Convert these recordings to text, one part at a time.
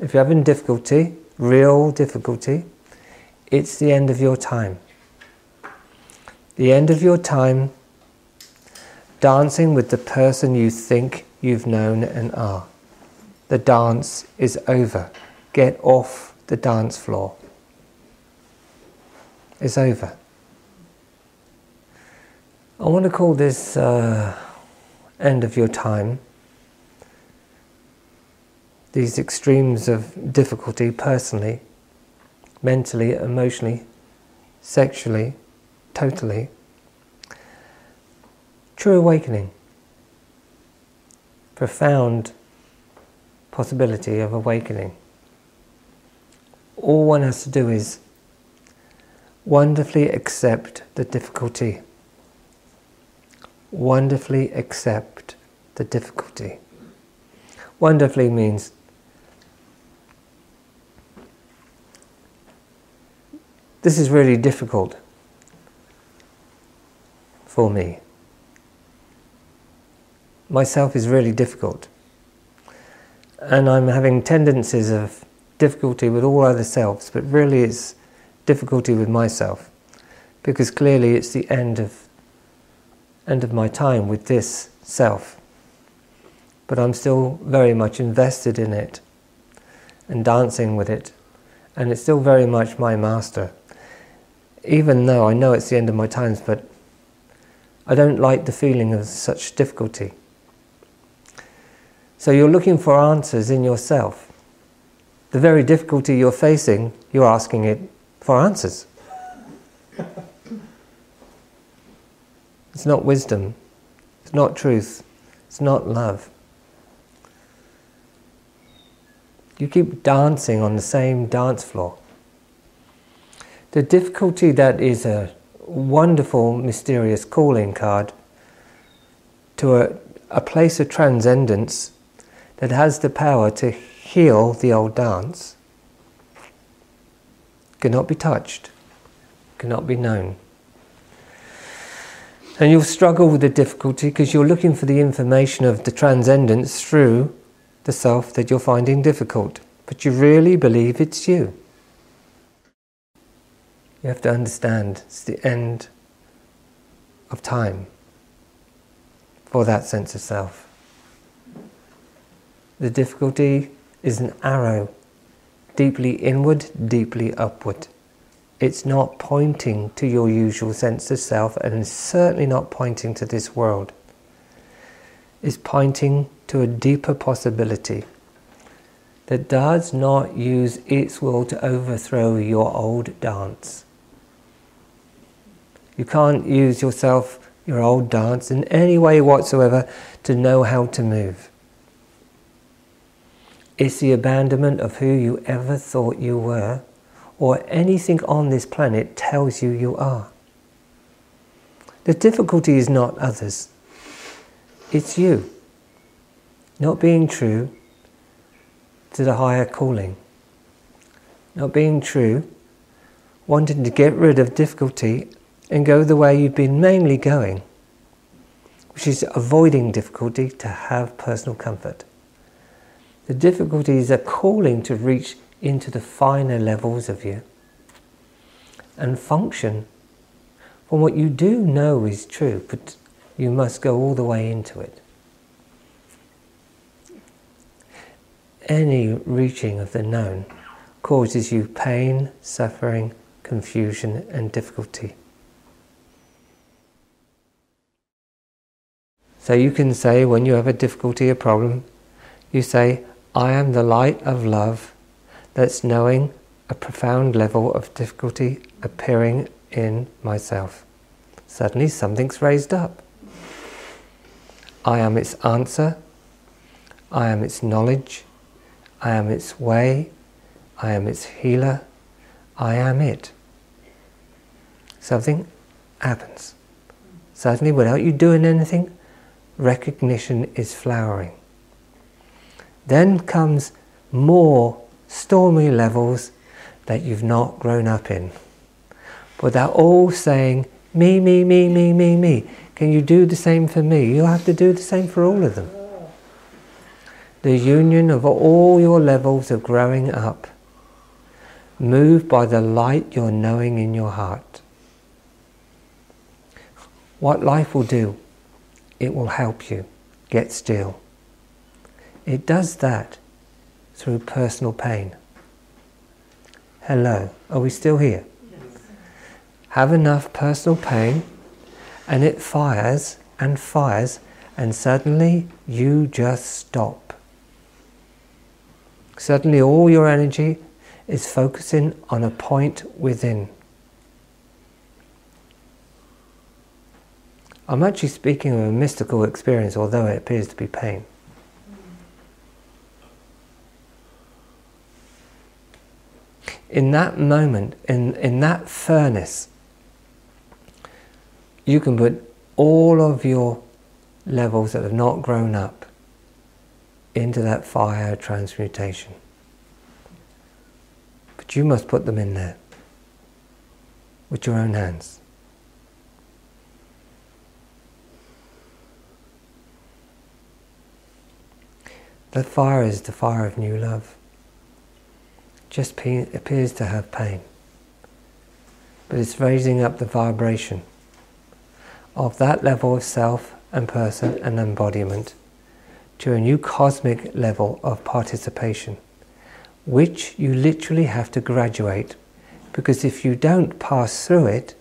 if you're having difficulty, real difficulty, it's the end of your time. The end of your time dancing with the person you think you've known and are. The dance is over. Get off the dance floor. It's over. I want to call this uh, end of your time. These extremes of difficulty personally, mentally, emotionally, sexually, totally. True awakening. Profound possibility of awakening. All one has to do is wonderfully accept the difficulty. Wonderfully accept the difficulty. Wonderfully means this is really difficult for me myself is really difficult. And I'm having tendencies of difficulty with all other selves, but really it's difficulty with myself. Because clearly it's the end of end of my time with this self. But I'm still very much invested in it and dancing with it. And it's still very much my master. Even though I know it's the end of my times, but I don't like the feeling of such difficulty. So you're looking for answers in yourself. The very difficulty you're facing, you're asking it for answers. It's not wisdom. It's not truth. It's not love. You keep dancing on the same dance floor. The difficulty that is a wonderful, mysterious calling card to a, a place of transcendence that has the power to heal the old dance cannot be touched, cannot be known. And you'll struggle with the difficulty because you're looking for the information of the transcendence through the self that you're finding difficult. But you really believe it's you. You have to understand it's the end of time for that sense of self. The difficulty is an arrow, deeply inward, deeply upward. It's not pointing to your usual sense of self and it's certainly not pointing to this world. It's pointing to a deeper possibility that does not use its will to overthrow your old dance. You can't use yourself, your old dance, in any way whatsoever to know how to move. It's the abandonment of who you ever thought you were, or anything on this planet tells you you are. The difficulty is not others, it's you. Not being true to the higher calling. Not being true, wanting to get rid of difficulty and go the way you've been mainly going, which is avoiding difficulty to have personal comfort. The difficulties are calling to reach into the finer levels of you and function from what you do know is true, but you must go all the way into it. Any reaching of the known causes you pain, suffering, confusion, and difficulty. So you can say, when you have a difficulty, a problem, you say, I am the light of love that's knowing a profound level of difficulty appearing in myself. Suddenly something's raised up. I am its answer. I am its knowledge. I am its way. I am its healer. I am it. Something happens. Suddenly, without you doing anything, recognition is flowering. Then comes more stormy levels that you've not grown up in. But they're all saying, me, me, me, me, me, me. Can you do the same for me? You'll have to do the same for all of them. the union of all your levels of growing up, moved by the light you're knowing in your heart. What life will do, it will help you get still. It does that through personal pain. Hello, are we still here? Yes. Have enough personal pain and it fires and fires and suddenly you just stop. Suddenly all your energy is focusing on a point within. I'm actually speaking of a mystical experience, although it appears to be pain. In that moment, in, in that furnace, you can put all of your levels that have not grown up into that fire transmutation. But you must put them in there with your own hands. That fire is the fire of new love. Just appears to have pain. But it's raising up the vibration of that level of self and person and embodiment to a new cosmic level of participation, which you literally have to graduate because if you don't pass through it,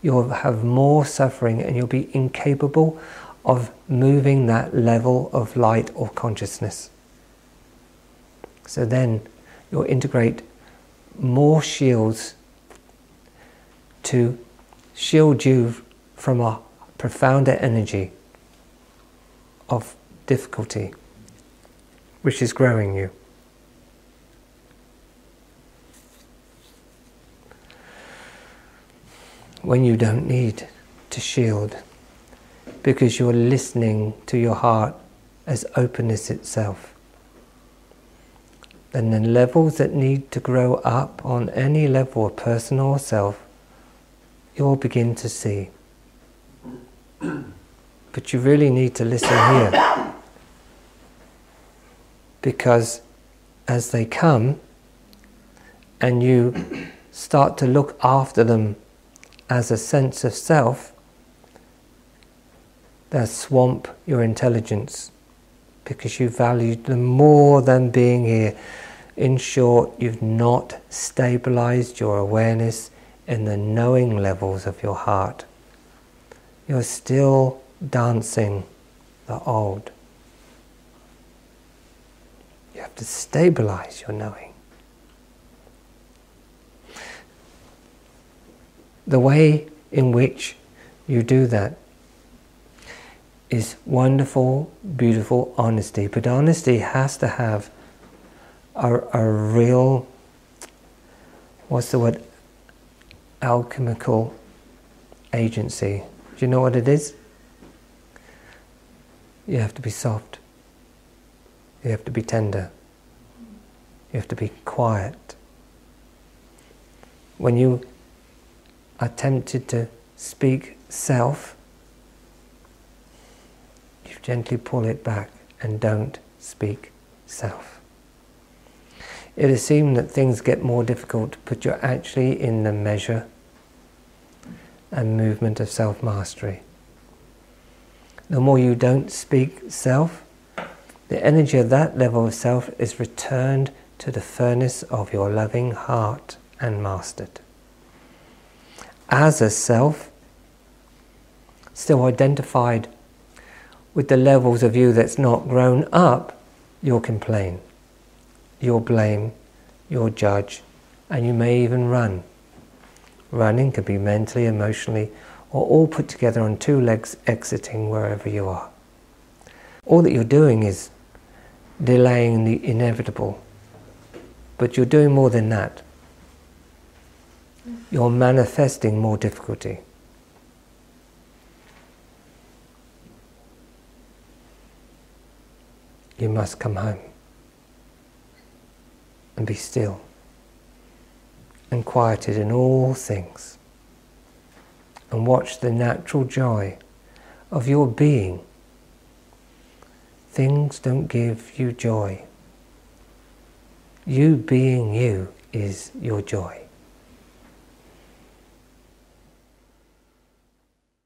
you'll have more suffering and you'll be incapable of moving that level of light or consciousness. So then you'll integrate more shields to shield you from a profounder energy of difficulty which is growing you. When you don't need to shield because you're listening to your heart as openness itself. And then levels that need to grow up on any level of person or self, you'll begin to see. But you really need to listen here. Because as they come and you start to look after them as a sense of self, they swamp your intelligence because you valued them more than being here. In short, you've not stabilized your awareness in the knowing levels of your heart. You're still dancing the old. You have to stabilize your knowing. The way in which you do that is wonderful, beautiful honesty. But honesty has to have a, a real, what's the word, alchemical agency. Do you know what it is? You have to be soft. You have to be tender. You have to be quiet. When you are tempted to speak self, gently pull it back and don't speak self. It is seen that things get more difficult, but you're actually in the measure and movement of self mastery. The more you don't speak self, the energy of that level of self is returned to the furnace of your loving heart and mastered. As a self, still identified with the levels of you that's not grown up, you'll complain, you'll blame, you'll judge, and you may even run. Running can be mentally, emotionally, or all put together on two legs exiting wherever you are. All that you're doing is delaying the inevitable, but you're doing more than that. You're manifesting more difficulty. You must come home and be still and quieted in all things and watch the natural joy of your being things don't give you joy. You being you is your joy.